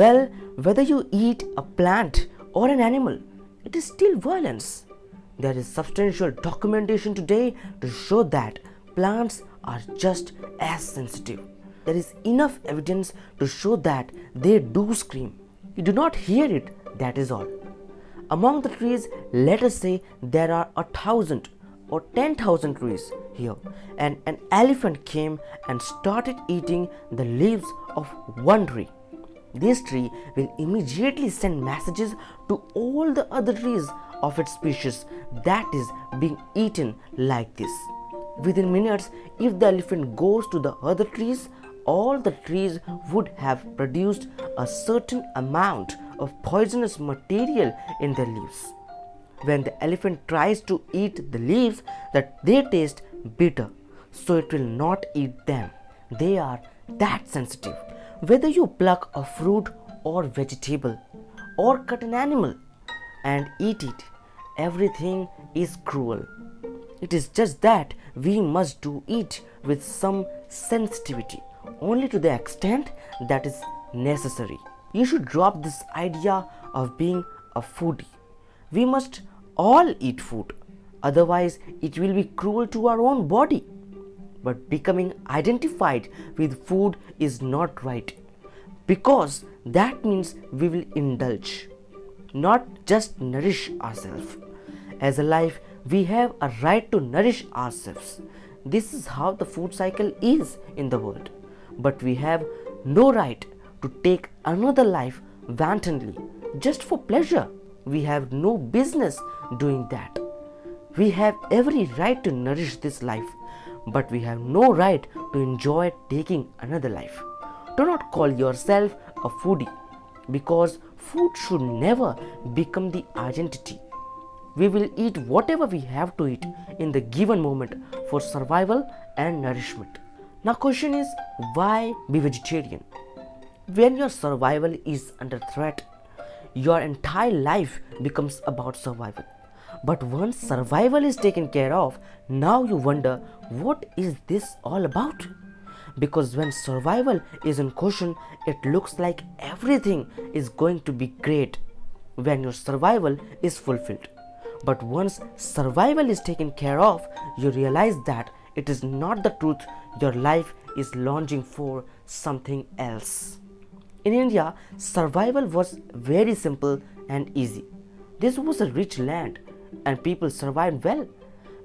Well, whether you eat a plant or an animal, it is still violence. There is substantial documentation today to show that plants are just as sensitive. There is enough evidence to show that they do scream. You do not hear it, that is all. Among the trees, let us say there are a thousand or ten thousand trees here, and an elephant came and started eating the leaves of one tree. This tree will immediately send messages to all the other trees of its species that is being eaten like this. Within minutes, if the elephant goes to the other trees, all the trees would have produced a certain amount of poisonous material in their leaves. When the elephant tries to eat the leaves, that they taste bitter, so it will not eat them. They are that sensitive. Whether you pluck a fruit or vegetable or cut an animal and eat it, everything is cruel. It is just that we must do it with some sensitivity, only to the extent that is necessary. You should drop this idea of being a foodie. We must all eat food, otherwise, it will be cruel to our own body. But becoming identified with food is not right because that means we will indulge, not just nourish ourselves. As a life, we have a right to nourish ourselves. This is how the food cycle is in the world. But we have no right to take another life wantonly just for pleasure. We have no business doing that. We have every right to nourish this life, but we have no right to enjoy taking another life. Do not call yourself a foodie because food should never become the identity. We will eat whatever we have to eat in the given moment for survival and nourishment. Now question is why be vegetarian? When your survival is under threat, your entire life becomes about survival. But once survival is taken care of, now you wonder what is this all about? Because when survival is in question, it looks like everything is going to be great when your survival is fulfilled. But once survival is taken care of, you realize that it is not the truth, your life is longing for something else. In India, survival was very simple and easy. This was a rich land and people survived well.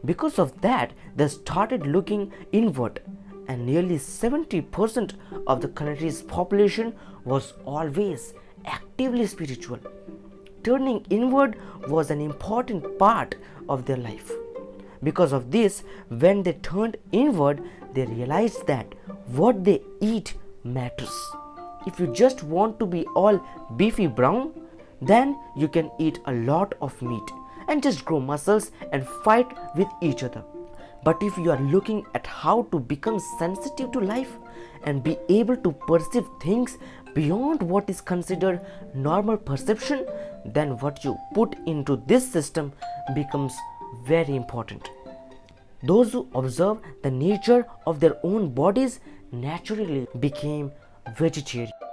Because of that, they started looking inward, and nearly 70% of the country's population was always actively spiritual. Turning inward was an important part of their life. Because of this, when they turned inward, they realized that what they eat matters. If you just want to be all beefy brown, then you can eat a lot of meat and just grow muscles and fight with each other. But if you are looking at how to become sensitive to life and be able to perceive things beyond what is considered normal perception, then what you put into this system becomes very important. Those who observe the nature of their own bodies naturally became vegetarian.